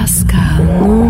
Pascal,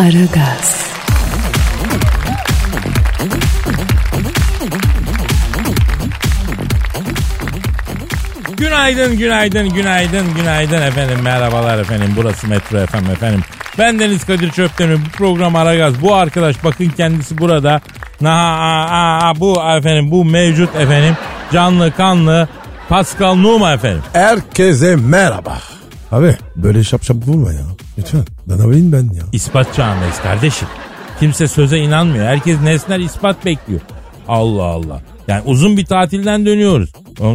Aragaz, Günaydın, günaydın, günaydın, günaydın efendim. Merhabalar efendim. Burası Metro FM efendim. Ben Deniz Kadir Çöptemir. Bu program Aragaz. Bu arkadaş bakın kendisi burada. Na, a, a, a, bu efendim bu mevcut efendim. Canlı kanlı Pascal Numa efendim. Herkese merhaba. Abi böyle şap şap vurma ya. Lütfen. Danabayım ben ya. İspat çağındayız kardeşim. Kimse söze inanmıyor. Herkes nesnel ispat bekliyor. Allah Allah. Yani uzun bir tatilden dönüyoruz.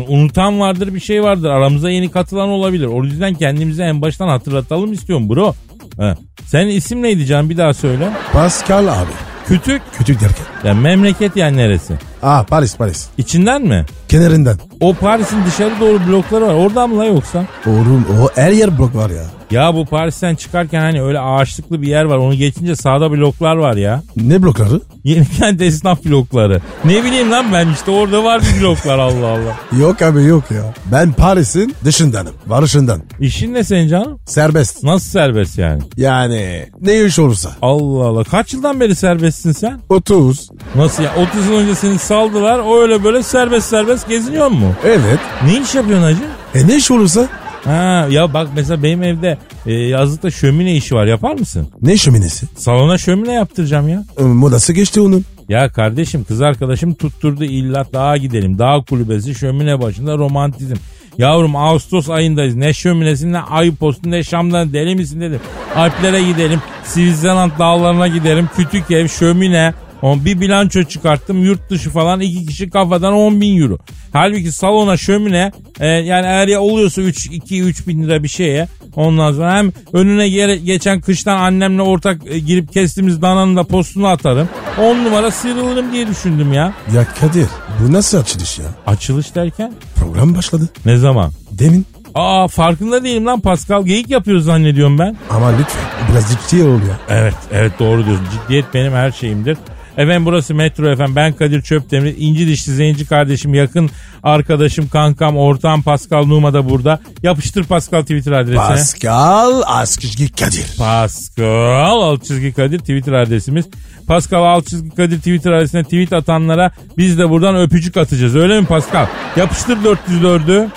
Unutan vardır bir şey vardır. Aramıza yeni katılan olabilir. O yüzden kendimize en baştan hatırlatalım istiyorum bro. He. Senin isim neydi can bir daha söyle. Pascal abi. Kütük. Küçük derken. Ya memleket yani neresi? Aa Paris Paris. İçinden mi? Kenarından. O Paris'in dışarı doğru blokları var. Oradan mı la yoksa? Oğlum o her yer blok var ya. Ya bu Paris'ten çıkarken hani öyle ağaçlıklı bir yer var. Onu geçince sağda bloklar var ya. Ne blokları? Yenikent esnaf blokları. Ne bileyim lan ben işte orada var bir bloklar Allah Allah. Yok abi yok ya. Ben Paris'in dışındanım. Varışından. İşin ne senin canım? Serbest. Nasıl serbest yani? Yani ne iş olursa. Allah Allah. Kaç yıldan beri serbestsin sen? 30. Nasıl ya? 30 yıl önce seni saldılar. O öyle böyle serbest serbest geziniyor mu? Evet. Ne iş yapıyorsun hacı? E ne iş olursa? Ha ya bak mesela benim evde e, yazlıkta şömine işi var. Yapar mısın? Ne şöminesi? Salona şömine yaptıracağım ya. E, Modası geçti onun. Ya kardeşim kız arkadaşım tutturdu illa dağa gidelim. Dağ kulübesi şömine başında romantizm. Yavrum Ağustos ayındayız. Ne şöminesi ne ay postu ne Şam'dan deli misin dedim. Alplere gidelim. Sivizland dağlarına gidelim. Kütük ev şömine. On bir bilanço çıkarttım yurt dışı falan iki kişi kafadan 10 bin euro. Halbuki salona şömine e, yani eğer ya oluyorsa 3 2 3 bin lira bir şeye ondan sonra hem önüne gere- geçen kıştan annemle ortak e, girip kestiğimiz dananın da postunu atarım. 10 numara sıyrılırım diye düşündüm ya. Ya Kadir bu nasıl açılış ya? Açılış derken Program başladı. ne zaman? Demin. Aa farkında değilim lan Pascal geyik yapıyoruz zannediyorum ben. Ama lütfen biraz ciddi ol ya. Evet evet doğru diyorsun ciddiyet benim her şeyimdir. Efendim burası Metro FM ben Kadir Çöptemir. İnci dişli zenci kardeşim yakın arkadaşım kankam ortağım Pascal Numa da burada. Yapıştır Pascal Twitter adresine. Pascal Askışgi Kadir. Pascal alt çizgi Kadir Twitter adresimiz. Pascal alt çizgi Kadir Twitter adresine tweet atanlara biz de buradan öpücük atacağız. Öyle mi Pascal? Yapıştır 404'ü.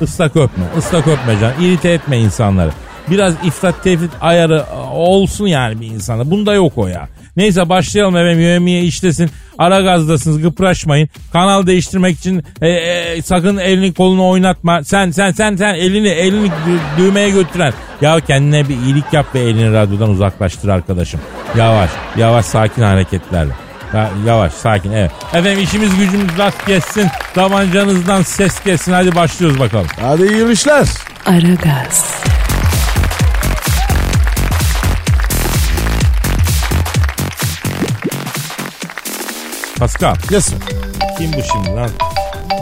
Islak öpme. ıslak öpme can. İrite etme insanları. Biraz ifrat tefrit ayarı olsun yani bir insanda. Bunda yok o ya. Neyse başlayalım efendim. Yövmiye işlesin. Ara gazdasınız gıpraşmayın. Kanal değiştirmek için e, e, sakın elini kolunu oynatma. Sen sen sen sen elini elini dü- düğmeye götüren. Ya kendine bir iyilik yap ve elini radyodan uzaklaştır arkadaşım. Yavaş yavaş sakin hareketlerle. Ya, yavaş sakin evet. Efendim işimiz gücümüz rast geçsin. Tabancanızdan ses gelsin. Hadi başlıyoruz bakalım. Hadi iyi işler. Aragaz, Pascal. Yes. sir. Kim bu şimdi lan?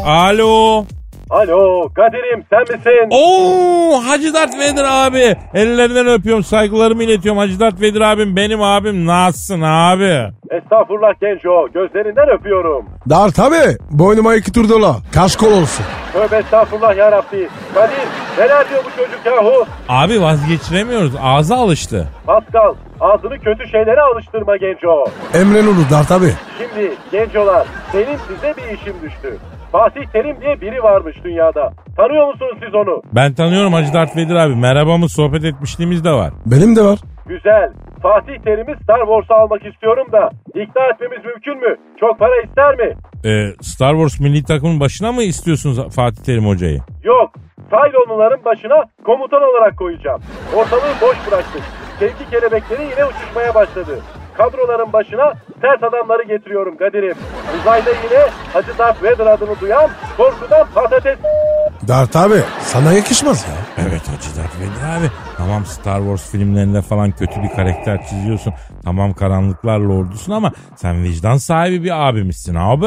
Alo. Alo Kadir'im sen misin? Oo Hacı Dert Vedir abi. Ellerinden öpüyorum saygılarımı iletiyorum. Hacı Dert Vedir abim benim abim. Nasılsın abi? Estağfurullah Genco gözlerinden öpüyorum. Dar tabi. Boynuma iki tur dola. Kaş kol olsun. Tövbe estağfurullah yarabbi. Kadir neler diyor bu çocuk yahu? Abi vazgeçiremiyoruz. Ağza alıştı. Pascal ağzını kötü şeylere alıştırma Genco. Emren olur dar tabi. Şimdi Gencolar benim size bir işim düştü. Fatih Terim diye biri varmış dünyada. Tanıyor musunuz siz onu? Ben tanıyorum Hacı Dert Vedir abi. Merhabamız sohbet etmişliğimiz de var. Benim de var. Güzel. Fatih Terim'i Star Wars'a almak istiyorum da ikna etmemiz mümkün mü? Çok para ister mi? Ee, Star Wars milli takımın başına mı istiyorsunuz Fatih Terim hocayı? Yok. Saylonluların başına komutan olarak koyacağım. Ortalığı boş bıraktık. Sevgi kelebekleri yine uçuşmaya başladı. Kadroların başına ters adamları getiriyorum Kadir'im. Uzayda yine Hacı Darth Vader adını duyan korkudan patates Dart abi sana yakışmaz ya. Evet Hacı Dert Vedir abi. Tamam Star Wars filmlerinde falan kötü bir karakter çiziyorsun. Tamam karanlıklar lordusun ama sen vicdan sahibi bir abimizsin abi.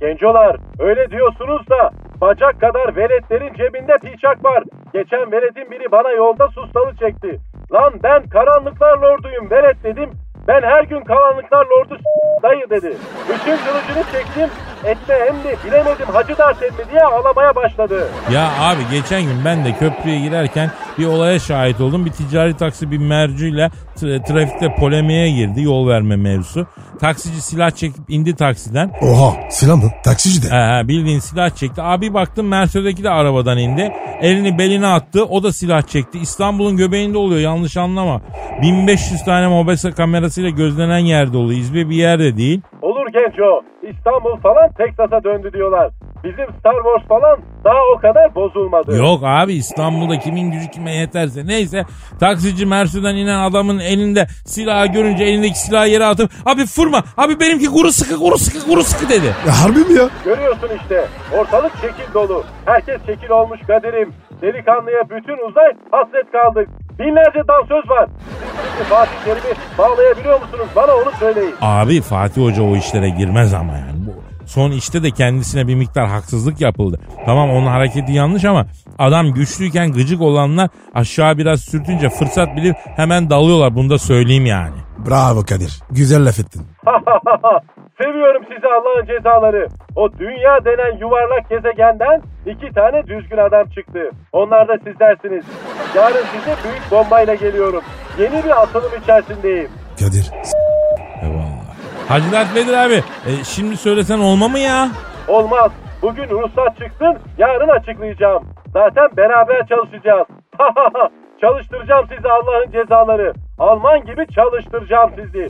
Gencolar öyle diyorsunuz da bacak kadar veletlerin cebinde piçak var. Geçen veletin biri bana yolda sustalı çekti. Lan ben karanlıklar lorduyum velet dedim. Ben her gün karanlıklar lordu s- dayı dedi. Bütün kılıcını çektim. Ette hem de bilemedim hacı dert emmi diye ağlamaya başladı. Ya abi geçen gün ben de köprüye girerken bir olaya şahit oldum. Bir ticari taksi bir mercüyle tra- trafikte polemiğe girdi yol verme mevzusu. Taksici silah çekip indi taksiden. Oha silah mı? Taksici de. He he bildiğin silah çekti. Abi baktım Mercedes de arabadan indi. Elini beline attı. O da silah çekti. İstanbul'un göbeğinde oluyor yanlış anlama. 1500 tane mobese kamerasıyla gözlenen yerde oluyor. İzbe bir yerde değil. Olur genco. İstanbul falan Teksas'a döndü diyorlar. Bizim Star Wars falan daha o kadar bozulmadı. Yok abi İstanbul'da kimin gücü kime yeterse. Neyse taksici Mersu'dan inen adamın elinde silahı görünce elindeki silahı yere atıp abi fırma abi benimki kuru sıkı kuru sıkı kuru sıkı dedi. Ya harbi mi ya? Görüyorsun işte. Ortalık şekil dolu. Herkes şekil olmuş Kadir'im. Delikanlıya bütün uzay hasret kaldık. Binlerce dansöz var. Siz Fatih Terim'i bağlayabiliyor musunuz? Bana onu söyleyin. Abi Fatih Hoca o işlere girmez ama yani. Son işte de kendisine bir miktar haksızlık yapıldı. Tamam onun hareketi yanlış ama adam güçlüyken gıcık olanlar aşağı biraz sürtünce fırsat bilip hemen dalıyorlar. Bunu da söyleyeyim yani. Bravo Kadir. Güzel laf ettin. Seviyorum sizi Allah'ın cezaları. O dünya denen yuvarlak gezegenden iki tane düzgün adam çıktı. Onlar da sizlersiniz. Yarın size büyük bombayla geliyorum. Yeni bir atılım içerisindeyim. Kadir. Eyvallah. Hacı Dert Vedir abi e, şimdi söylesen olma mı ya? Olmaz. Bugün ruhsat çıksın, yarın açıklayacağım. Zaten beraber çalışacağız. Çalıştıracağım sizi Allah'ın cezaları. Alman gibi çalıştıracağım sizi.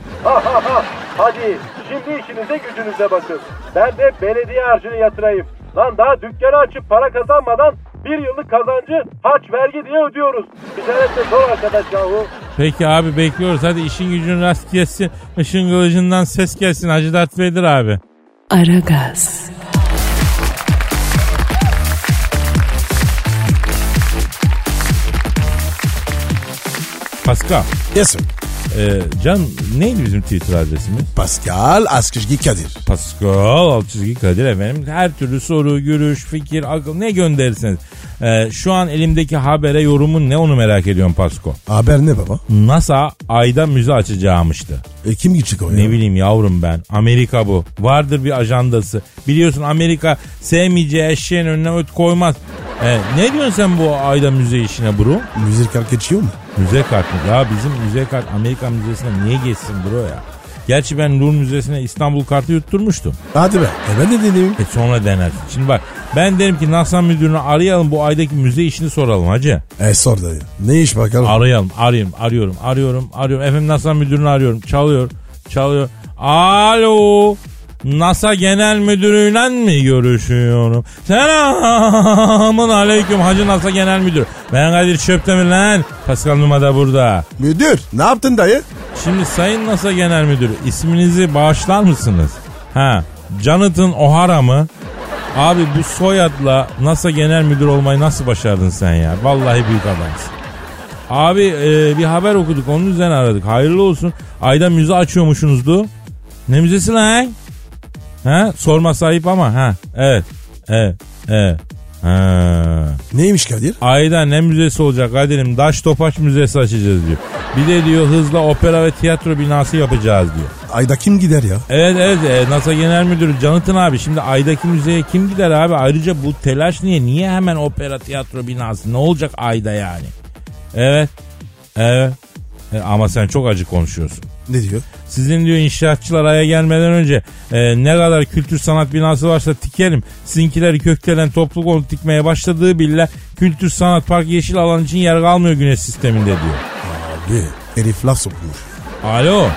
Hadi şimdi işinize gücünüze bakın. Ben de belediye harcını yatırayım. Lan daha dükkanı açıp para kazanmadan bir yıllık kazancı haç vergi diye ödüyoruz. Ticarette zor arkadaş yahu. Peki abi bekliyoruz. Hadi işin gücün rast gelsin. Işın kılıcından ses gelsin Hacı Dert Vedir abi. Aragaz, Pascal. Yes sir. E, can neydi bizim Twitter adresimiz? Pascal Askışgi Kadir. Pascal çizgi Kadir efendim. Her türlü soru, görüş, fikir, akıl ne gönderirseniz. E, şu an elimdeki habere yorumun ne onu merak ediyorum Pasko. Haber ne baba? NASA ayda müze açacağımıştı. E, kim gidecek o ya? Ne bileyim yavrum ben. Amerika bu. Vardır bir ajandası. Biliyorsun Amerika sevmeyeceği eşeğin önüne öt koymaz. E, ne diyorsun sen bu ayda müze işine bro? Müzik geçiyor mu? Müze kart mı? Ya bizim müze kart Amerika Müzesi'ne niye geçsin bro ya? Gerçi ben Louvre Müzesi'ne İstanbul kartı yutturmuştum. Hadi be. E ben de dedim. E sonra denersin. Şimdi bak ben derim ki NASA müdürünü arayalım bu aydaki müze işini soralım hacı. E sor dayı. Ne iş bakalım? Arayalım arıyorum arıyorum arıyorum arıyorum. Efendim NASA müdürünü arıyorum. Çalıyor çalıyor. Alo. NASA Genel Müdürü'yle mi görüşüyorum? Selamun aleyküm Hacı NASA Genel Müdür. Ben Kadir Çöptemir lan. Pascal Numa da burada. Müdür ne yaptın dayı? Şimdi Sayın NASA Genel Müdürü isminizi bağışlar mısınız? Ha, Jonathan O'Hara mı? Abi bu soyadla NASA Genel Müdür olmayı nasıl başardın sen ya? Vallahi büyük adamsın. Abi e, bir haber okuduk onun üzerine aradık. Hayırlı olsun. Ayda müze açıyormuşsunuzdu. Ne müzesi lan? Ha? Sorma sahip ama ha. Evet. Evet. Evet. Ha. Neymiş Kadir? Ayda ne müzesi olacak Kadir'im? Daş Topaç Müzesi açacağız diyor. Bir de diyor hızla opera ve tiyatro binası yapacağız diyor. Ayda kim gider ya? Evet evet e, NASA Genel Müdürü Jonathan abi şimdi aydaki müzeye kim gider abi? Ayrıca bu telaş niye? Niye hemen opera tiyatro binası? Ne olacak ayda yani? Evet. Evet. E, ama sen çok acı konuşuyorsun. Ne diyor? Sizin diyor inşaatçılar aya gelmeden önce e, ne kadar kültür sanat binası varsa tikelim. Sizinkileri köktelen toplu konut dikmeye başladığı bile kültür sanat park yeşil alan için yer kalmıyor güneş sisteminde diyor. Abi herif laf sokmuş. Alo. e,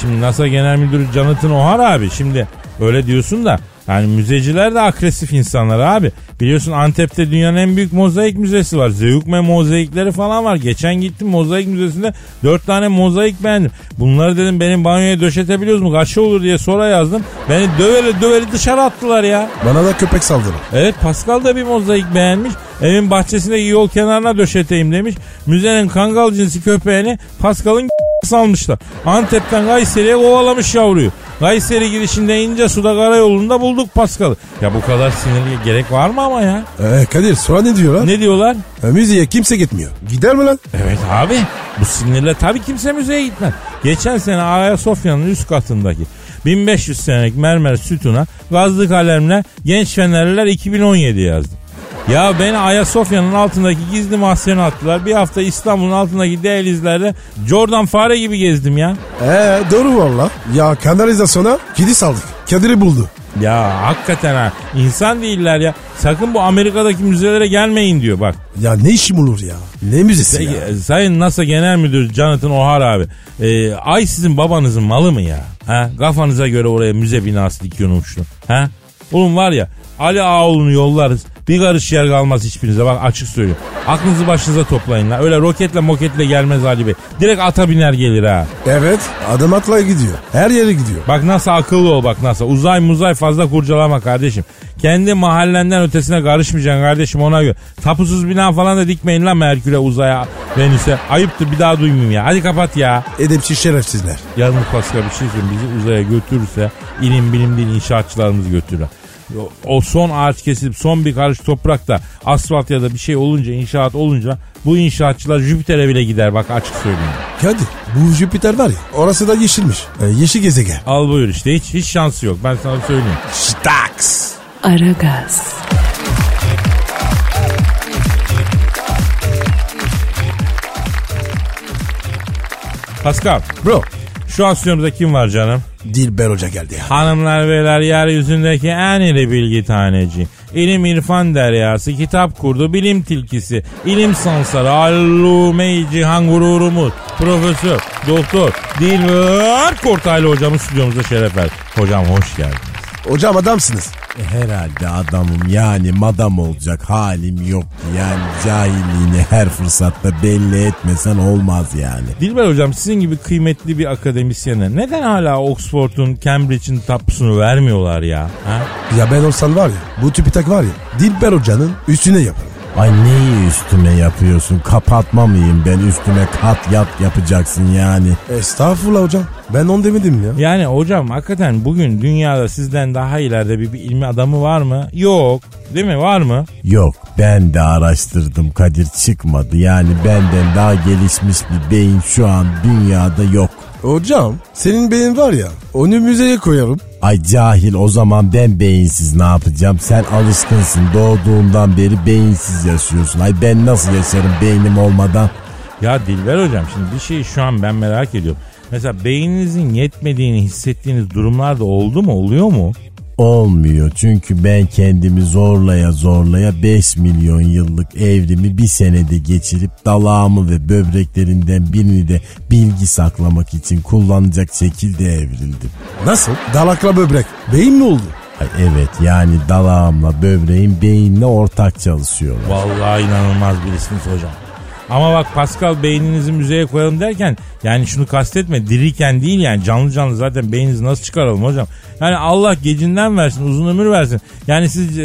Şimdi NASA Genel Müdürü Jonathan O'Hara abi şimdi öyle diyorsun da Yani müzeciler de agresif insanlar abi. Biliyorsun Antep'te dünyanın en büyük mozaik müzesi var. Zeugme mozaikleri falan var. Geçen gittim mozaik müzesinde dört tane mozaik beğendim. Bunları dedim benim banyoya döşetebiliyoruz mu? Kaç olur diye sonra yazdım. Beni döveli döveli dışarı attılar ya. Bana da köpek saldırı. Evet Pascal da bir mozaik beğenmiş. Evin bahçesindeki yol kenarına döşeteyim demiş. Müzenin kangal cinsi köpeğini Pascal'ın salmışlar. Antep'ten Kayseri'ye kovalamış yavruyu. Kayseri girişinde ince suda karayolunda bulduk Pascal'ı. Ya bu kadar sinirliye gerek var mı ama ya? Ee, Kadir sonra ne diyorlar? Ne diyorlar? E, müziğe kimse gitmiyor. Gider mi lan? Evet abi bu sinirle tabii kimse müzeye gitmez. Geçen sene Ayasofya'nın üst katındaki 1500 senelik mermer sütuna gazlı kalemle genç fenerliler 2017 yazdı. Ya beni Ayasofya'nın altındaki gizli mahzene attılar. Bir hafta İstanbul'un altındaki dehlizlerde Jordan fare gibi gezdim ya. Ee, doğru valla. Ya kanalizasyona kedi saldık. Kadir'i buldu. Ya hakikaten ha insan değiller ya. Sakın bu Amerika'daki müzelere gelmeyin diyor bak. Ya ne işim olur ya? Ne müzesi Peki, ya? Sayın NASA Genel Müdürü Jonathan O'Hara abi. e, ay sizin babanızın malı mı ya? Ha? Kafanıza göre oraya müze binası dikiyormuşsun. Ha? Oğlum var ya Ali Ağoğlu'nu yollarız. Bir karış yer kalmaz hiçbirinize bak açık söylüyorum. Aklınızı başınıza toplayın lan. Öyle roketle moketle gelmez Ali Bey. Direkt ata biner gelir ha. Evet adam atla gidiyor. Her yere gidiyor. Bak nasıl akıllı ol bak nasıl. Uzay muzay fazla kurcalama kardeşim. Kendi mahallenden ötesine karışmayacaksın kardeşim ona göre. Tapusuz bina falan da dikmeyin lan Merkür'e uzaya Venüs'e. Ayıptır bir daha duymayayım ya. Hadi kapat ya. Edepsiz şerefsizler. Yalnız Pascal bir şey söyleyeyim. Bizi uzaya götürürse ilim bilim değil inşaatçılarımız götürür. O- son ağaç kesilip son bir karış toprakta asfalt ya da bir şey olunca inşaat olunca bu inşaatçılar Jüpiter'e bile gider bak açık söyleyeyim. Kadir bu Jüpiter var ya orası da yeşilmiş. E, yeşil gezegen. Al buyur işte hiç, hiç şansı yok ben sana söyleyeyim. Staks. Aragaz, Pascal Bro. şu an stüdyomuzda kim var canım? Dilber Hoca geldi ya. Hanımlar beyler yeryüzündeki en iri bilgi taneci. İlim irfan deryası, kitap kurdu, bilim tilkisi, ilim sansarı, allume-i cihan gururumuz, profesör, doktor, Dilber Kortaylı hocamız stüdyomuza şeref verdi. Hocam hoş geldiniz. Hocam adamsınız. E, Herhalde adamım yani madam olacak halim yok. Yani cahilliğini her fırsatta belli etmesen olmaz yani. Dilber hocam sizin gibi kıymetli bir akademisyene neden hala Oxford'un, Cambridge'in tapusunu vermiyorlar ya? Ha? Ya ben olsam var ya bu tüpitak var ya Dilber Hoca'nın üstüne yaparım. Ay neyi üstüme yapıyorsun? Kapatma mıyım ben üstüme kat yat yapacaksın yani. Estağfurullah hocam. Ben on demedim ya. Yani hocam hakikaten bugün dünyada sizden daha ileride bir, bir ilmi adamı var mı? Yok. Değil mi? Var mı? Yok ben de araştırdım Kadir çıkmadı. Yani benden daha gelişmiş bir beyin şu an dünyada yok. Hocam senin beyin var ya onu müzeye koyarım. Ay cahil o zaman ben beyinsiz ne yapacağım? Sen alışkınsın doğduğundan beri beyinsiz yaşıyorsun. Ay ben nasıl yaşarım beynim olmadan? Ya Dilber hocam şimdi bir şeyi şu an ben merak ediyorum. Mesela beyninizin yetmediğini hissettiğiniz durumlar da oldu mu? Oluyor mu? Olmuyor çünkü ben kendimi zorlaya zorlaya 5 milyon yıllık evrimi bir senede geçirip dalağımı ve böbreklerinden birini de bilgi saklamak için kullanacak şekilde evrildim. Nasıl? Dalakla böbrek. Beyin mi oldu? Ay evet yani dalağımla böbreğim beyinle ortak çalışıyorlar. Vallahi inanılmaz birisiniz hocam. Ama bak Pascal beyninizi müzeye koyalım derken yani şunu kastetme diriyken değil yani canlı canlı zaten beyninizi nasıl çıkaralım hocam. Yani Allah gecinden versin uzun ömür versin. Yani siz e,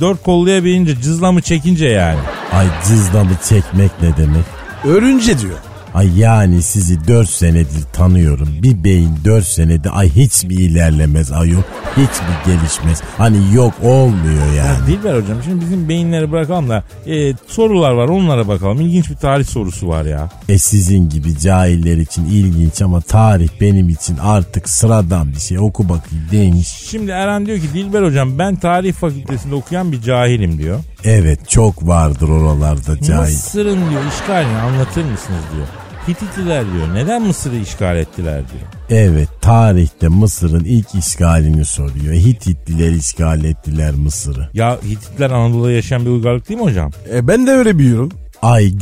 dört kolluya binince cızlamı çekince yani. Ay cızlamı çekmek ne demek? Örünce diyor. Ay yani sizi 4 senedir tanıyorum. Bir beyin 4 senede ay hiç mi ilerlemez ayol? Hiç mi gelişmez? Hani yok olmuyor Ya yani. Dilber hocam şimdi bizim beyinleri bırakalım da e, sorular var onlara bakalım. İlginç bir tarih sorusu var ya. E sizin gibi cahiller için ilginç ama tarih benim için artık sıradan bir şey. Oku bakayım demiş. Şimdi Eren diyor ki Dilber hocam ben tarih fakültesinde okuyan bir cahilim diyor. Evet çok vardır oralarda cahil. Mısır'ın diyor işgalini anlatır mısınız diyor. Hititliler diyor neden Mısır'ı işgal ettiler diyor. Evet tarihte Mısır'ın ilk işgalini soruyor. Hititliler işgal ettiler Mısır'ı. Ya Hititler Anadolu'da yaşayan bir uygarlık değil mi hocam? E ben de öyle biliyorum. Ay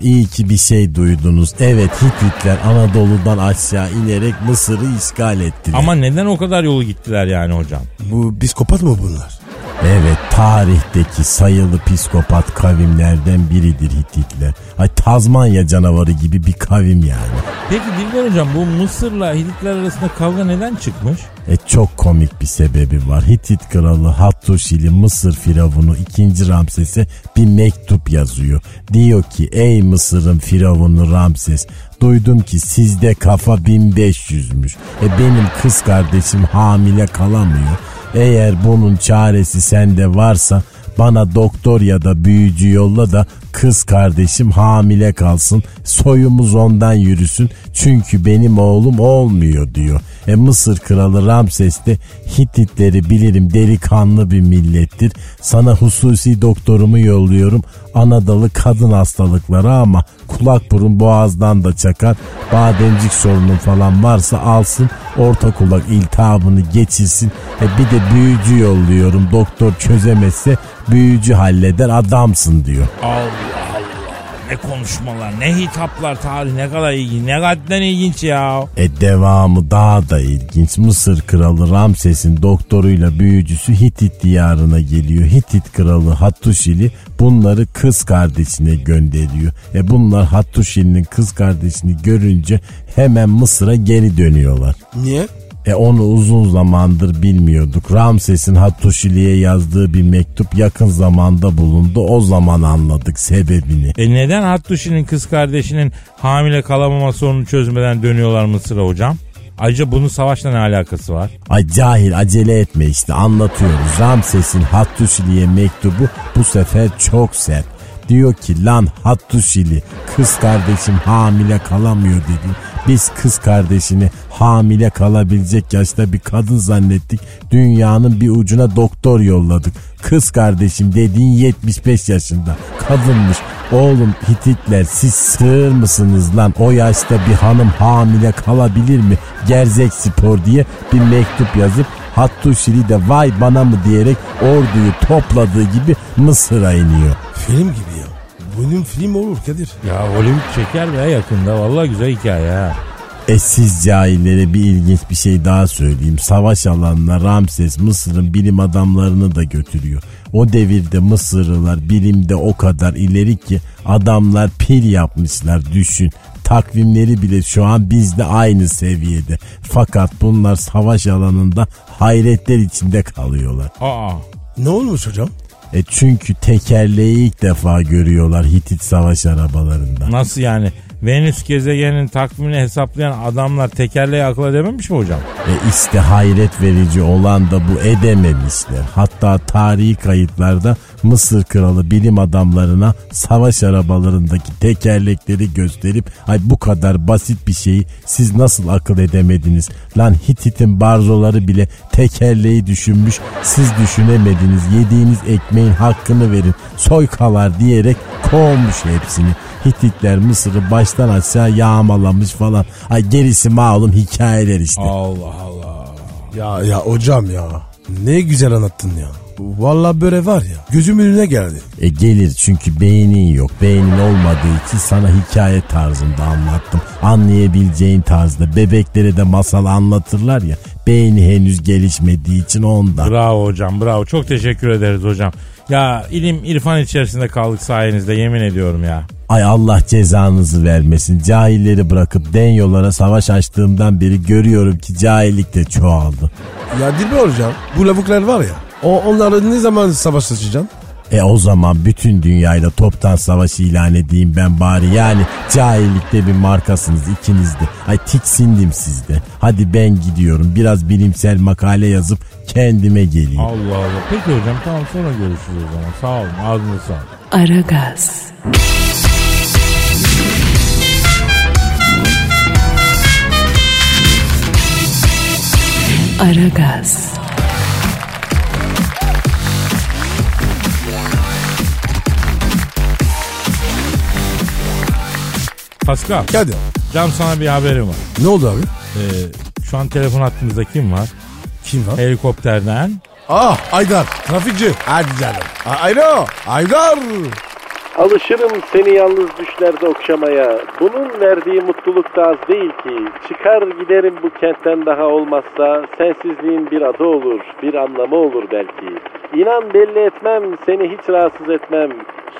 İyi ki bir şey duydunuz. Evet Hititler Anadolu'dan aşağı inerek Mısır'ı işgal ettiler. Ama neden o kadar yolu gittiler yani hocam? Bu psikopat mı bunlar? Evet tarihteki sayılı psikopat kavimlerden biridir Hititler. Ay Tazmanya canavarı gibi bir kavim yani. Peki Dilber hocam bu Mısır'la Hititler arasında kavga neden çıkmış? E çok komik bir sebebi var. Hitit kralı Hattuşili Mısır firavunu 2. Ramses'e bir mektup yazıyor. Diyor ki ey Mısır'ın firavunu Ramses duydum ki sizde kafa 1500'müş. E benim kız kardeşim hamile kalamıyor. Eğer bunun çaresi sende varsa bana doktor ya da büyücü yolla da kız kardeşim hamile kalsın. Soyumuz ondan yürüsün. Çünkü benim oğlum olmuyor diyor. E Mısır kralı Ramses de Hititleri bilirim delikanlı bir millettir. Sana hususi doktorumu yolluyorum. Anadolu kadın hastalıkları ama kulak burun boğazdan da çakar. Bademcik sorunun falan varsa alsın orta kulak iltihabını geçirsin. E bir de büyücü yolluyorum. Doktor çözemezse büyücü halleder adamsın diyor. Allah Allah. Ne konuşmalar, ne hitaplar, tarih ne kadar ilginç, ne kadar ilginç ya. E devamı daha da ilginç. Mısır kralı Ramses'in doktoruyla büyücüsü Hitit diyarına geliyor. Hitit kralı Hattuşili bunları kız kardeşine gönderiyor. E bunlar Hattuşili'nin kız kardeşini görünce hemen Mısır'a geri dönüyorlar. Niye? E onu uzun zamandır bilmiyorduk. Ramses'in Hattuşili'ye yazdığı bir mektup yakın zamanda bulundu. O zaman anladık sebebini. E neden Hattuşi'nin kız kardeşinin hamile kalamama sorununu çözmeden dönüyorlar Mısır'a hocam? Ayrıca bunun savaşla ne alakası var? Ay cahil acele etme işte anlatıyoruz. Ramses'in Hattuşili'ye mektubu bu sefer çok sert. Diyor ki lan Hattuşili kız kardeşim hamile kalamıyor dedi. Biz kız kardeşini hamile kalabilecek yaşta bir kadın zannettik. Dünyanın bir ucuna doktor yolladık. Kız kardeşim dediğin 75 yaşında. Kadınmış. Oğlum Hititler siz sığır mısınız lan? O yaşta bir hanım hamile kalabilir mi? Gerzek spor diye bir mektup yazıp Hattuşili de vay bana mı diyerek orduyu topladığı gibi Mısır'a iniyor. Film gibi ya. Bunun film olur Kadir. Ya Hollywood çeker be yakında. Vallahi güzel hikaye ha. E siz cahillere bir ilginç bir şey daha söyleyeyim. Savaş alanına Ramses Mısır'ın bilim adamlarını da götürüyor. O devirde Mısırlılar bilimde o kadar ileri ki adamlar pil yapmışlar düşün. Takvimleri bile şu an bizde aynı seviyede. Fakat bunlar savaş alanında hayretler içinde kalıyorlar. Aa. Ne olmuş hocam? E çünkü tekerleği ilk defa görüyorlar Hitit savaş arabalarında. Nasıl yani? Venüs gezegeninin takvimini hesaplayan adamlar tekerleği akıl edememiş mi hocam? E işte hayret verici olan da bu edememişler. Hatta tarihi kayıtlarda Mısır kralı bilim adamlarına savaş arabalarındaki tekerlekleri gösterip ay bu kadar basit bir şeyi siz nasıl akıl edemediniz? Lan Hitit'in barzoları bile tekerleği düşünmüş siz düşünemediniz yediğiniz ekmeğin hakkını verin soykalar diyerek kovmuş hepsini. Hititler Mısır'ı baştan aşağı yağmalamış falan. Ay gerisi malum hikayeler işte. Allah Allah. Ya ya hocam ya. Ne güzel anlattın ya. Vallahi böyle var ya. Gözümün önüne geldi. E gelir çünkü beynin yok. Beynin olmadığı için sana hikaye tarzında anlattım. Anlayabileceğin tarzda. Bebeklere de masal anlatırlar ya. Beyni henüz gelişmediği için ondan. Bravo hocam bravo. Çok teşekkür ederiz hocam. Ya ilim irfan içerisinde kaldık sayenizde yemin ediyorum ya. Ay Allah cezanızı vermesin. Cahilleri bırakıp den yollara savaş açtığımdan beri görüyorum ki cahillik de çoğaldı. Ya Dilber hocam bu lavuklar var ya. O, onları ne zaman savaş açacaksın? E o zaman bütün dünyayla toptan savaş ilan edeyim ben bari. Yani cahillikte bir markasınız ikiniz de. Ay tiksindim sizde. Hadi ben gidiyorum. Biraz bilimsel makale yazıp kendime geleyim. Allah Allah. Peki hocam tamam sonra görüşürüz o zaman. Sağ olun ağzınıza sağlık. Aragaz, Aragaz, Pascal Kadir. Cam sana bir haberim var. Ne oldu abi? Ee, şu an telefon hattımızda kim var? Kim var? Helikopterden. Ah Aydar trafikçi. Hadi canım. Alo Aydar. Alışırım seni yalnız düşlerde okşamaya. Bunun verdiği mutluluk da az değil ki. Çıkar giderim bu kentten daha olmazsa sensizliğin bir adı olur, bir anlamı olur belki. İnan belli etmem, seni hiç rahatsız etmem.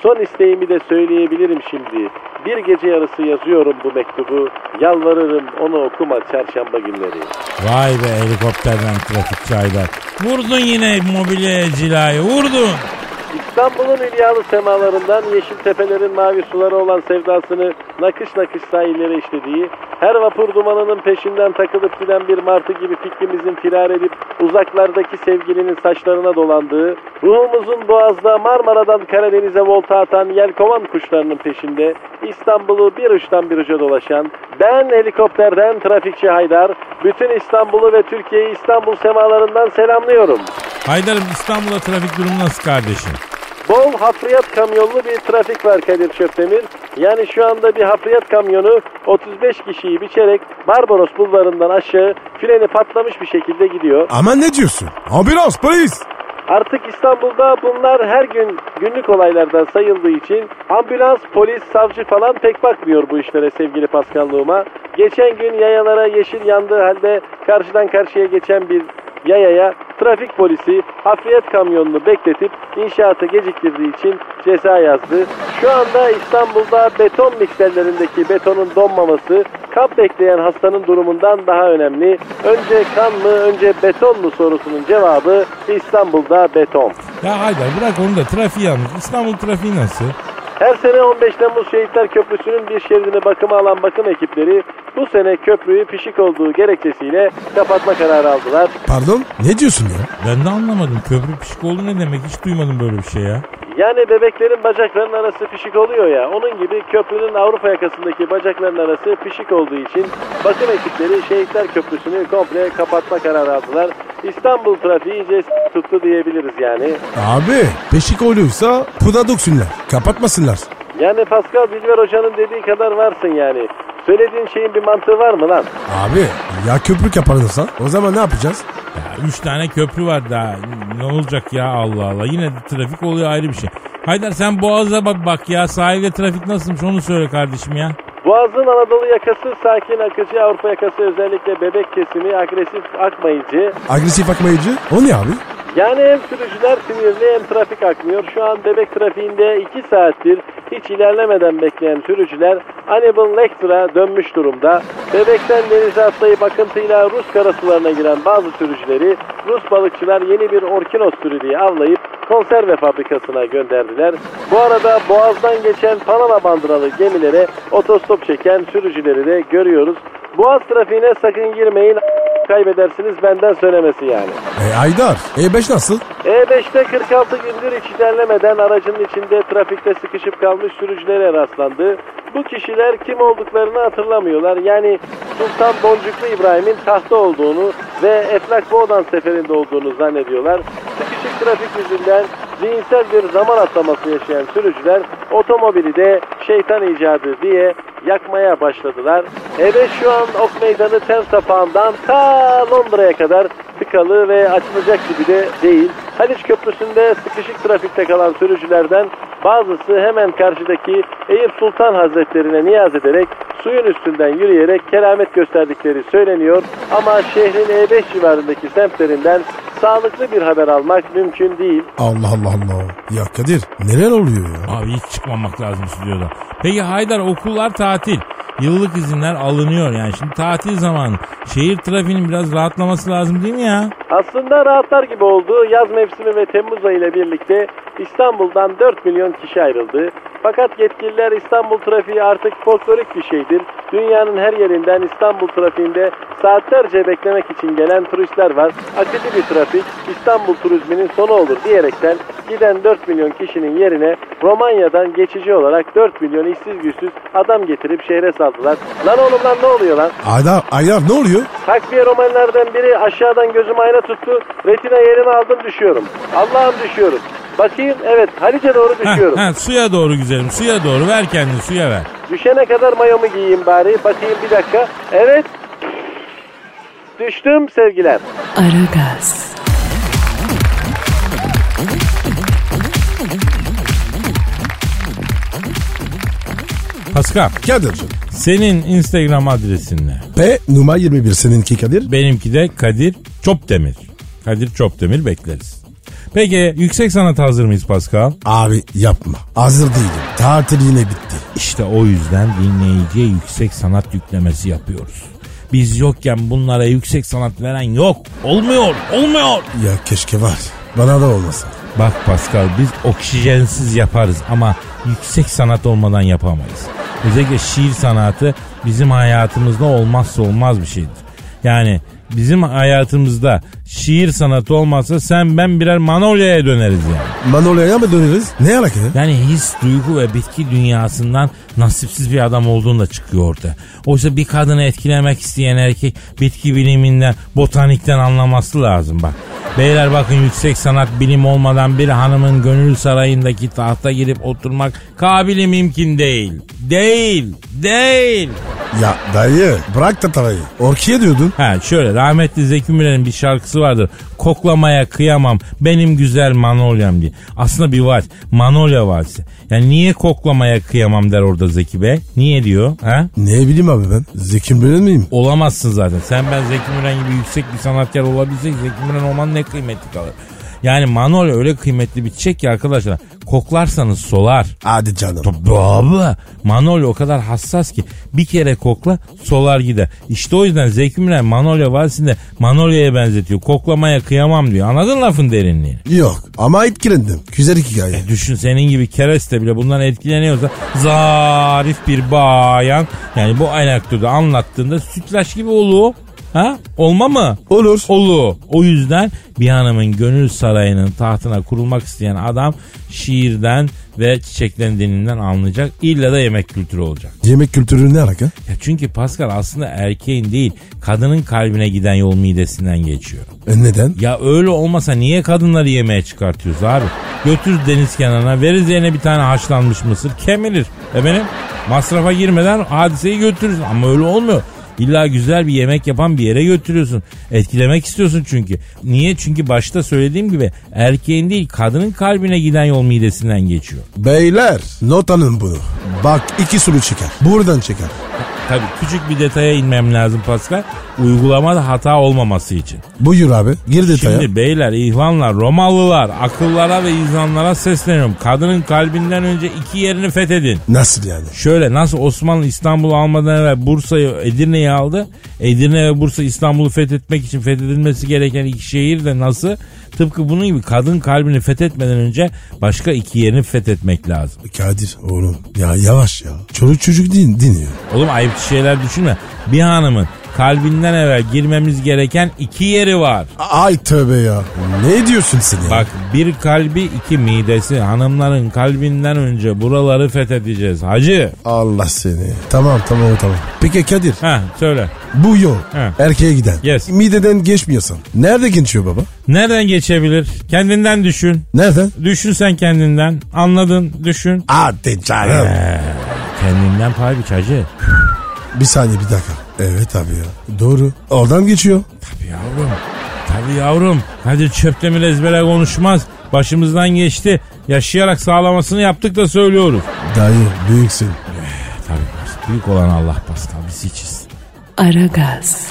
Son isteğimi de söyleyebilirim şimdi. Bir gece yarısı yazıyorum bu mektubu. Yalvarırım onu okuma çarşamba günleri. Vay be helikopterden trafikçi Haydar. Vurdun yine mobilya cilayı vurdun. İstanbul'un ilyalı semalarından yeşil tepelerin mavi suları olan sevdasını nakış nakış sahillere işlediği, her vapur dumanının peşinden takılıp giden bir martı gibi fikrimizin firar edip uzaklardaki sevgilinin saçlarına dolandığı, ruhumuzun boğazda Marmara'dan Karadeniz'e volta atan yelkovan kuşlarının peşinde İstanbul'u bir uçtan bir uca dolaşan, ben helikopterden trafikçi Haydar, bütün İstanbul'u ve Türkiye'yi İstanbul semalarından selamlıyorum. Haydar'ım İstanbul'da trafik durumu nasıl kardeşim? Bol hafriyat kamyonlu bir trafik var Kadir Çöptemir. Yani şu anda bir hafriyat kamyonu 35 kişiyi biçerek Barbaros bulvarından aşağı freni patlamış bir şekilde gidiyor. Aman ne diyorsun? Ambulans polis. Artık İstanbul'da bunlar her gün günlük olaylardan sayıldığı için ambulans, polis, savcı falan pek bakmıyor bu işlere sevgili Paskanlığıma. Geçen gün yayalara yeşil yandığı halde karşıdan karşıya geçen bir yayaya trafik polisi hafriyat kamyonunu bekletip inşaatı geciktirdiği için ceza yazdı. Şu anda İstanbul'da beton mikserlerindeki betonun donmaması kan bekleyen hastanın durumundan daha önemli. Önce kan mı önce beton mu sorusunun cevabı İstanbul'da beton. Ya Haydar bırak onu da trafiği yalnız. İstanbul trafiği nasıl? Her sene 15 Temmuz Şehitler Köprüsü'nün bir şeridini bakıma alan bakım ekipleri bu sene köprüyü pişik olduğu gerekçesiyle kapatma kararı aldılar. Pardon ne diyorsun ya? Ben de anlamadım. Köprü pişik oldu ne demek? Hiç duymadım böyle bir şey ya. Yani bebeklerin bacaklarının arası pişik oluyor ya. Onun gibi köprünün Avrupa yakasındaki bacakların arası pişik olduğu için bakım ekipleri Şehitler Köprüsü'nü komple kapatma kararı aldılar. İstanbul trafiği iyice tuttu diyebiliriz yani. Abi peşik oluyorsa puda döksünler. Kapatmasınlar. Yani Pascal Bilber Hoca'nın dediği kadar varsın yani. Söylediğin şeyin bir mantığı var mı lan? Abi ya köprü kapanırsa o zaman ne yapacağız? Ya üç tane köprü var daha. Ne olacak ya Allah Allah. Yine de trafik oluyor ayrı bir şey. Haydar sen Boğaz'a bak, bak ya. Sahilde trafik nasılmış onu söyle kardeşim ya. Boğaz'ın Anadolu yakası sakin akıcı, Avrupa yakası özellikle bebek kesimi agresif akmayıcı. Agresif akmayıcı o ne abi? Yani hem sürücüler sinirli hem trafik akmıyor. Şu an bebek trafiğinde 2 saattir hiç ilerlemeden bekleyen sürücüler Hannibal Lecter'a dönmüş durumda. Bebekten denize atlayıp akıntıyla Rus karasularına giren bazı sürücüleri Rus balıkçılar yeni bir orkinos türü diye avlayıp konserve fabrikasına gönderdiler. Bu arada boğazdan geçen Panama bandıralı gemilere otostop çeken sürücüleri de görüyoruz. Boğaz trafiğine sakın girmeyin kaybedersiniz benden söylemesi yani. E Aydar E5 nasıl? E5'te 46 gündür hiç ilerlemeden aracın içinde trafikte sıkışıp kalmış sürücülere rastlandı. Bu kişiler kim olduklarını hatırlamıyorlar. Yani Sultan Boncuklu İbrahim'in tahta olduğunu ve Eflak Boğdan seferinde olduğunu zannediyorlar. Sıkışık trafik yüzünden zihinsel bir zaman atlaması yaşayan sürücüler otomobili de şeytan icadı diye yakmaya başladılar. E5 şu an Ok Meydanı tem sapağından ta Londra'ya kadar tıkalı ve açılacak gibi de değil. Haliç Köprüsü'nde sıkışık trafikte kalan sürücülerden bazısı hemen karşıdaki Eyüp Sultan Hazretlerine niyaz ederek suyun üstünden yürüyerek keramet gösterdikleri söyleniyor. Ama şehrin E5 civarındaki semtlerinden sağlıklı bir haber almak mümkün değil. Allah Allah Allah. Ya Kadir neler oluyor ya? Abi hiç çıkmamak lazım stüdyoda. Peki Haydar okullar tatil. Yıllık izinler alınıyor yani. Şimdi tatil zamanı. Şehir trafiğinin biraz rahatlaması lazım değil mi ya? Aslında rahatlar gibi oldu. Yaz mevsimi ve Temmuz ayı ile birlikte İstanbul'dan 4 milyon kişi ayrıldı. Fakat yetkililer İstanbul trafiği artık folklorik bir şeydir. Dünyanın her yerinden İstanbul trafiğinde saatlerce beklemek için gelen turistler var. Akıcı bir trafik İstanbul turizminin sonu olur diyerekten giden 4 milyon kişinin yerine Romanya'dan geçici olarak 4 milyon işsiz güçsüz adam getirip şehre saldılar. Lan oğlum lan ne oluyor lan? Aydar, Aydar ne oluyor? Takviye romanlardan biri aşağıdan gözüm ayna tuttu. Retina yerimi aldım düşüyorum. Allah'ım düşüyorum. Bakayım evet Halice doğru Heh, düşüyorum. heh, suya doğru güzelim suya doğru ver kendini suya ver. Düşene kadar mayomu giyeyim bari. Bakayım bir dakika. Evet. Düştüm sevgiler. Aragaz, Pascal Kadir'cim. senin Instagram adresin ne? P numara 21 seninki Kadir. Benimki de Kadir Çopdemir. Kadir Çopdemir bekleriz. Peki yüksek sanat hazır mıyız Pascal? Abi yapma. Hazır değilim. Tatil yine bitti. İşte o yüzden dinleyiciye yüksek sanat yüklemesi yapıyoruz. Biz yokken bunlara yüksek sanat veren yok. Olmuyor, olmuyor. Ya keşke var. Bana da olmasın. Bak Pascal biz oksijensiz yaparız ama yüksek sanat olmadan yapamayız. Özellikle şiir sanatı bizim hayatımızda olmazsa olmaz bir şeydir. Yani bizim hayatımızda şiir sanatı olmazsa sen ben birer Manolya'ya döneriz yani. Manolya'ya mı döneriz? Ne alaka ya? Yani his, duygu ve bitki dünyasından nasipsiz bir adam olduğunda çıkıyor orada. Oysa bir kadını etkilemek isteyen erkek bitki biliminden, botanikten anlaması lazım bak. Beyler bakın yüksek sanat bilim olmadan bir hanımın gönül sarayındaki tahta girip oturmak kabili mümkün değil. Değil, değil. Ya dayı bırak da tavayı. Orkiye diyordun. Ha şöyle rahmetli Zeki Müren'in bir şarkısı vardır. Koklamaya kıyamam benim güzel Manolya'm diye. Aslında bir vals. Manolya valsi. Yani niye koklamaya kıyamam der orada Zeki Bey? Niye diyor? Ha? Ne bileyim abi ben. Zeki Müren miyim? Olamazsın zaten. Sen ben Zeki Müren gibi yüksek bir sanatkar olabilsek Zeki Müren olmanın ne kıymeti kalır? Yani Manolya öyle kıymetli bir çiçek ki arkadaşlar. Koklarsanız solar. Hadi canım. Tabii abi. Manolya o kadar hassas ki bir kere kokla solar gider. İşte o yüzden Zeki Müren Manolya valsinde Manolya'ya benzetiyor. Koklamaya kıyamam diyor. Anladın lafın derinliğini? Yok ama etkilendim. Güzel hikaye. Düşün senin gibi kereste bile bundan etkileniyorsa zarif bir bayan yani bu anekdotu anlattığında sütlaç gibi olur. Ha? Olma mı? Olur. Olur. O yüzden bir hanımın gönül sarayının tahtına kurulmak isteyen adam şiirden ve çiçeklerin dilinden anlayacak. İlla da yemek kültürü olacak. Yemek kültürü ne alaka? Ya çünkü Pascal aslında erkeğin değil kadının kalbine giden yol midesinden geçiyor. E neden? Ya öyle olmasa niye kadınları yemeğe çıkartıyoruz abi? Götür deniz kenarına veririz yerine bir tane haşlanmış mısır kemirir. E benim masrafa girmeden hadiseyi götürürüz ama öyle olmuyor. İlla güzel bir yemek yapan bir yere götürüyorsun. Etkilemek istiyorsun çünkü. Niye? Çünkü başta söylediğim gibi erkeğin değil kadının kalbine giden yol midesinden geçiyor. Beyler not alın bunu. Bak iki soru çıkar. Buradan çıkar. Tabii küçük bir detaya inmem lazım Pascal. Uygulamada hata olmaması için. Buyur abi. Gir detaya. Şimdi beyler, ihvanlar, Romalılar, akıllara ve izanlara sesleniyorum. Kadının kalbinden önce iki yerini fethedin. Nasıl yani? Şöyle nasıl Osmanlı İstanbul'u almadan evvel Bursa'yı Edirne'yi aldı. Edirne ve Bursa İstanbul'u fethetmek için fethedilmesi gereken iki şehir de nasıl? Tıpkı bunun gibi kadın kalbini fethetmeden önce başka iki yerini fethetmek lazım. Kadir oğlum ya yavaş ya. Çocuk çocuk din, dinliyor. Oğlum ayıp şeyler düşünme. Bir hanımın kalbinden evvel girmemiz gereken iki yeri var. Ay tövbe ya. Ne diyorsun sen ya? Bak bir kalbi iki midesi hanımların kalbinden önce buraları fethedeceğiz hacı. Allah seni. Tamam tamam tamam. Peki Kadir Ha söyle. bu yol He. erkeğe giden. Yes. Mideden geçmiyorsan. Nerede geçiyor baba? Nereden geçebilir? Kendinden düşün. Nereden? Düşün sen kendinden. Anladın düşün. Hadi canım. Kendinden pay biç hacı. Bir saniye bir dakika. Evet abi ya. Doğru. Oradan geçiyor. Tabii yavrum. Tabii yavrum. Kadir Çöptemir ezbere konuşmaz. Başımızdan geçti. Yaşayarak sağlamasını yaptık da söylüyoruz. Dayı büyüksün. Tabii büyük olan Allah Pascal biz hiçiz. Aragaz,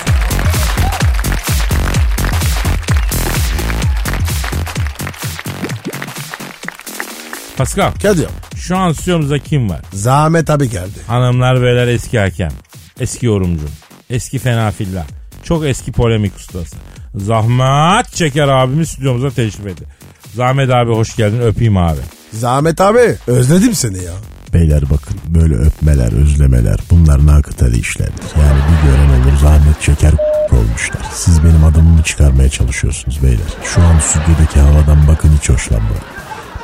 Pascal Kadir. şu an stüdyomuzda kim var? Zahmet abi geldi. Hanımlar beyler eski hakem. Eski yorumcu. Eski fenafiller. Çok eski polemik ustası. Zahmet Çeker abimiz stüdyomuza teşrif etti. Zahmet abi hoş geldin öpeyim abi. Zahmet abi özledim seni ya. Beyler bakın böyle öpmeler, özlemeler bunlar nakıtari işlerdir. Yani bir gören olur zahmet çeker olmuşlar. Siz benim adımımı çıkarmaya çalışıyorsunuz beyler. Şu an stüdyodaki havadan bakın hiç hoşlanmıyorum.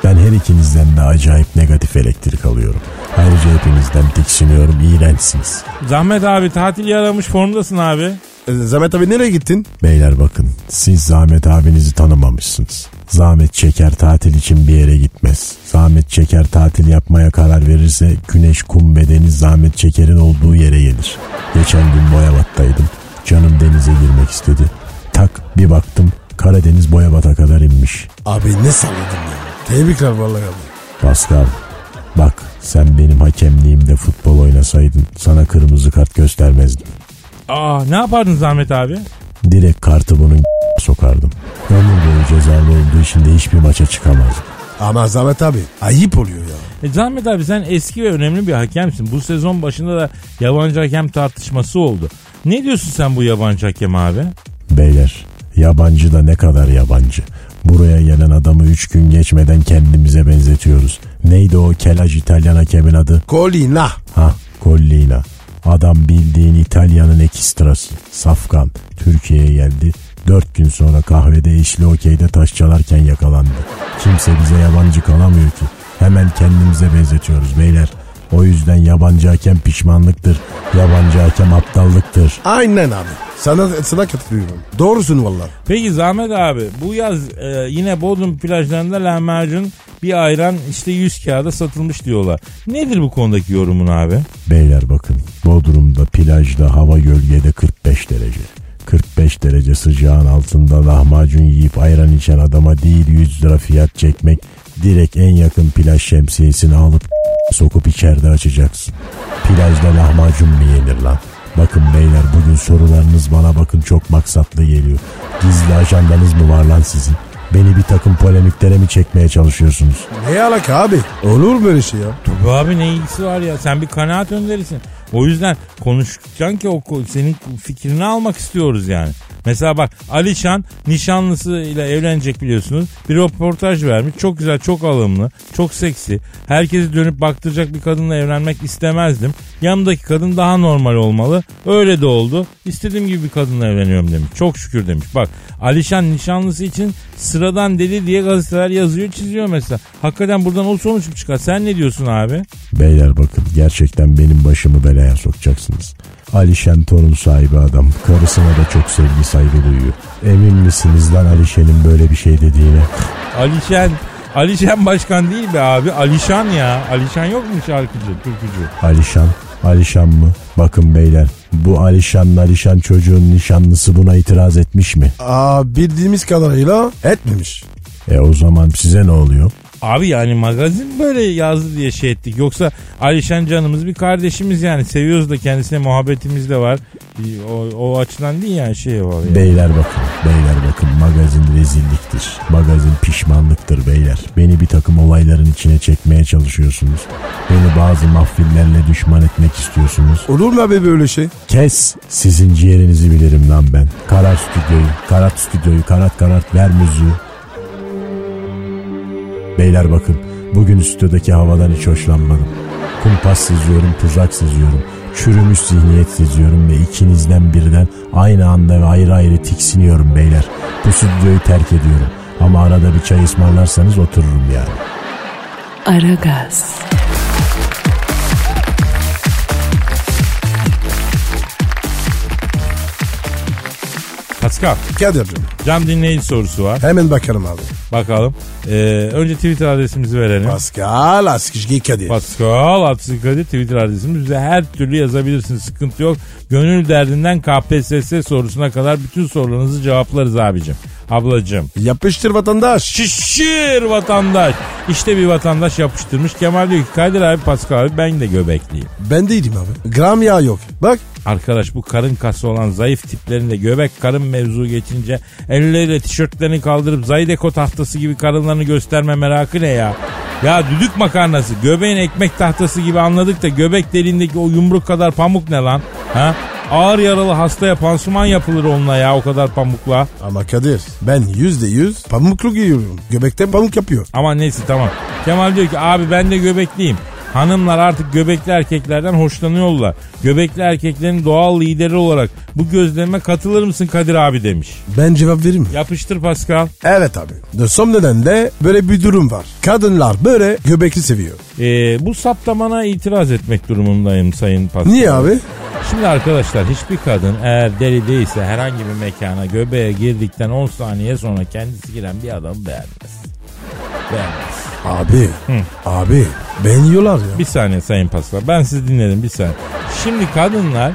Ben her ikinizden de acayip negatif elektrik alıyorum. Ayrıca hepinizden tiksiniyorum, iğrençsiniz. Zahmet abi tatil yaramış formdasın abi. Ee, Zahmet abi nereye gittin? Beyler bakın siz Zahmet abinizi tanımamışsınız. Zahmet Çeker tatil için bir yere gitmez. Zahmet Çeker tatil yapmaya karar verirse güneş, kum ve deniz Zahmet Çeker'in olduğu yere gelir. Geçen gün Boyabat'taydım. Canım denize girmek istedi. Tak bir baktım Karadeniz Boyabat'a kadar inmiş. Abi ne salladın ya. Tebrikler vallahi abi. Pascal Bak sen benim hakemliğimde futbol oynasaydın sana kırmızı kart göstermezdim. Aa ne yapardın Zahmet abi? Direkt kartı bunun sokardım. Ömür boyu cezalı olduğu için de hiçbir maça çıkamazdım. Ama Zahmet abi ayıp oluyor ya. E Zahmet abi sen eski ve önemli bir hakemsin. Bu sezon başında da yabancı hakem tartışması oldu. Ne diyorsun sen bu yabancı hakem abi? Beyler yabancı da ne kadar yabancı. Buraya gelen adamı 3 gün geçmeden kendimize benzetiyoruz. Neydi o kelaj İtalyan hakemin adı? Colina. Ha Collina. Adam bildiğin İtalya'nın ekstrası. Safkan. Türkiye'ye geldi. Dört gün sonra kahvede eşli okeyde taş çalarken yakalandı. Kimse bize yabancı kalamıyor ki. Hemen kendimize benzetiyoruz beyler. O yüzden yabancı hakem pişmanlıktır. Yabancı hakem aptallıktır. Aynen abi. Sana, sana katılıyorum. Doğrusun valla. Peki Zahmet abi bu yaz e, yine Bodrum plajlarında lahmacun bir ayran işte 100 kağıda satılmış diyorlar. Nedir bu konudaki yorumun abi? Beyler bakın Bodrum'da plajda hava gölgede 45 derece. 45 derece sıcağın altında lahmacun yiyip ayran içen adama değil 100 lira fiyat çekmek direkt en yakın plaj şemsiyesini alıp sokup içeride açacaksın. Plajda lahmacun mu yenir lan? Bakın beyler bugün sorularınız bana bakın çok maksatlı geliyor. Gizli ajandanız mı var lan sizin? Beni bir takım polemiklere mi çekmeye çalışıyorsunuz? Ne alaka abi? Olur böyle şey ya. Tabii abi ne ilgisi var ya sen bir kanaat önderisin. O yüzden konuşacaksın ki o senin fikrini almak istiyoruz yani. Mesela bak Alişan nişanlısıyla evlenecek biliyorsunuz. Bir röportaj vermiş. Çok güzel, çok alımlı, çok seksi. Herkesi dönüp baktıracak bir kadınla evlenmek istemezdim. Yanımdaki kadın daha normal olmalı. Öyle de oldu. İstediğim gibi bir kadınla evleniyorum demiş. Çok şükür demiş. Bak Alişan nişanlısı için sıradan deli diye gazeteler yazıyor çiziyor mesela. Hakikaten buradan o sonuç mu çıkar? Sen ne diyorsun abi? Beyler bakın gerçekten benim başımı belaya sokacaksınız. Alişen torun sahibi adam. Karısına da çok sevgi saygı duyuyor. Emin misiniz lan Alişen'in böyle bir şey dediğine? Alişen Alişen başkan değil be abi. Alişan ya. Alişan yok mu şarkıcı, türkücü? Alişan, Alişan mı? Bakın beyler bu Alişan'la Alişan çocuğun nişanlısı buna itiraz etmiş mi? Aa, bildiğimiz kadarıyla etmemiş. E o zaman size ne oluyor? Abi yani magazin böyle yazdı diye şey ettik. Yoksa Alişan canımız bir kardeşimiz yani. Seviyoruz da kendisine muhabbetimiz de var. O, o açıdan değil yani şey var. Yani. Beyler bakın, beyler bakın magazin rezilliktir. Magazin pişmanlıktır beyler. Beni bir takım olayların içine çekmeye çalışıyorsunuz. Beni bazı mahfillerle düşman etmek istiyorsunuz. Olur mu abi böyle şey? Kes sizin ciğerinizi bilirim lan ben. Karat stüdyoyu, karat stüdyoyu, karat karat ver müziği. Beyler bakın bugün stüdyodaki havadan hiç hoşlanmadım. Kumpas seziyorum, tuzak seziyorum. Çürümüş zihniyet seziyorum ve ikinizden birden aynı anda ve ayrı ayrı tiksiniyorum beyler. Bu stüdyoyu terk ediyorum. Ama arada bir çay ısmarlarsanız otururum yani. Aragaz, Pascal, Kadir'cim cam dinleyici sorusu var. hemen bakarım abi. Bakalım. Ee, önce Twitter adresimizi verelim. Pascal Askışki Kadir. Pascal Atsikadı Twitter adresimiz. Bize her türlü yazabilirsiniz. Sıkıntı yok. Gönül derdinden KPSS sorusuna kadar bütün sorularınızı cevaplarız abicim. Ablacım. Yapıştır vatandaş. Şişir vatandaş. İşte bir vatandaş yapıştırmış. Kemal diyor ki Kadir abi Pascal abi ben de göbekliyim. Ben değilim abi. Gram yağ yok. Bak Arkadaş bu karın kası olan zayıf tiplerinde göbek karın mevzu geçince elleriyle tişörtlerini kaldırıp Zaydeko tahtası gibi karınlarını gösterme merakı ne ya? Ya düdük makarnası göbeğin ekmek tahtası gibi anladık da göbek deliğindeki o yumruk kadar pamuk ne lan? Ha? Ağır yaralı hastaya pansuman yapılır onunla ya o kadar pamukla. ama Kadir ben yüzde yüz pamuklu giyiyorum. Göbekten pamuk yapıyor. Ama neyse tamam. Kemal diyor ki abi ben de göbekliyim. Hanımlar artık göbekli erkeklerden hoşlanıyorlar. Göbekli erkeklerin doğal lideri olarak bu gözleme katılır mısın Kadir abi demiş. Ben cevap vereyim mi? Yapıştır Pascal. Evet abi. De son nedenle böyle bir durum var. Kadınlar böyle göbekli seviyor. Ee, bu saptamana itiraz etmek durumundayım Sayın Pascal. Niye abi? Şimdi arkadaşlar hiçbir kadın eğer deli değilse herhangi bir mekana göbeğe girdikten 10 saniye sonra kendisi giren bir adamı beğenmez. Beğenmez. Abi. Abi. Beğeniyorlar ya. Bir saniye Sayın Pascal ben sizi dinledim bir saniye. Şimdi kadınlar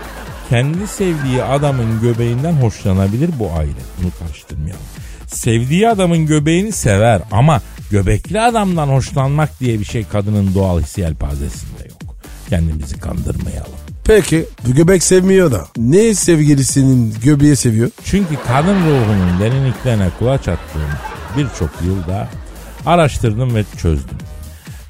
kendi sevdiği adamın göbeğinden hoşlanabilir bu ayrı. Bunu karıştırmayalım. Sevdiği adamın göbeğini sever ama Göbekli adamdan hoşlanmak diye bir şey kadının doğal his yelpazesinde yok. Kendimizi kandırmayalım. Peki bu göbek sevmiyor da ne sevgilisinin göbeği seviyor? Çünkü kadın ruhunun derinliklerine kulaç attığım birçok yılda araştırdım ve çözdüm.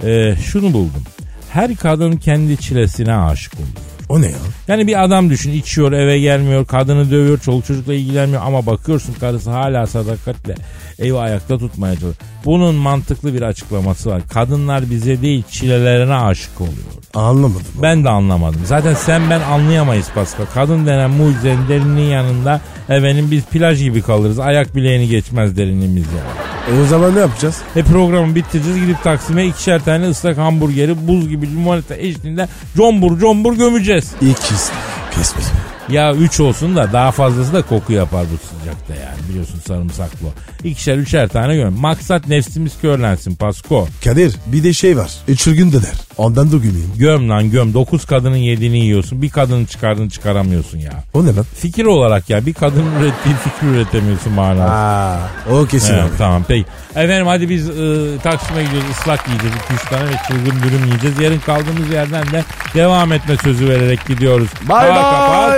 Ee, şunu buldum. Her kadın kendi çilesine aşık oluyor. O ne ya? Yani bir adam düşün içiyor eve gelmiyor kadını dövüyor çoluk çocukla ilgilenmiyor ama bakıyorsun karısı hala sadakatle evi ayakta tutmaya çalışıyor. Bunun mantıklı bir açıklaması var. Kadınlar bize değil çilelerine aşık oluyor. Anlamadım. Ben de anlamadım. Zaten sen ben anlayamayız Pascal. Kadın denen mucizenin derinliğin yanında efendim biz plaj gibi kalırız. Ayak bileğini geçmez derinliğimiz yani. E o zaman ne yapacağız? E programı bitireceğiz gidip Taksim'e ikişer tane ıslak hamburgeri buz gibi limonata eşliğinde combur combur gömeceğiz. İkisi. Kesmiş. Ya 3 olsun da daha fazlası da koku yapar bu sıcakta yani. Biliyorsun sarımsaklı. İkişer üçer tane göm. Maksat nefsimiz körlensin Pasko. Kadir bir de şey var. Üçürgün de der. Ondan da güleyim. Göm lan göm. 9 kadının yediğini yiyorsun. Bir kadının çıkardığını çıkaramıyorsun ya. O ne lan? Fikir olarak ya bir kadının ürettiği fikri üretemiyorsun manası. Aa, o kesin Evet, abi. tamam peki. Efendim hadi biz ı, Taksim'e gidiyoruz ıslak yiyeceğiz. 2-3 tane ve çılgın dürüm yiyeceğiz. Yarın kaldığımız yerden de devam etme sözü vererek gidiyoruz. Paka, bye.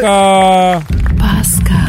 paka. Pascal,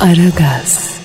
Aragaz.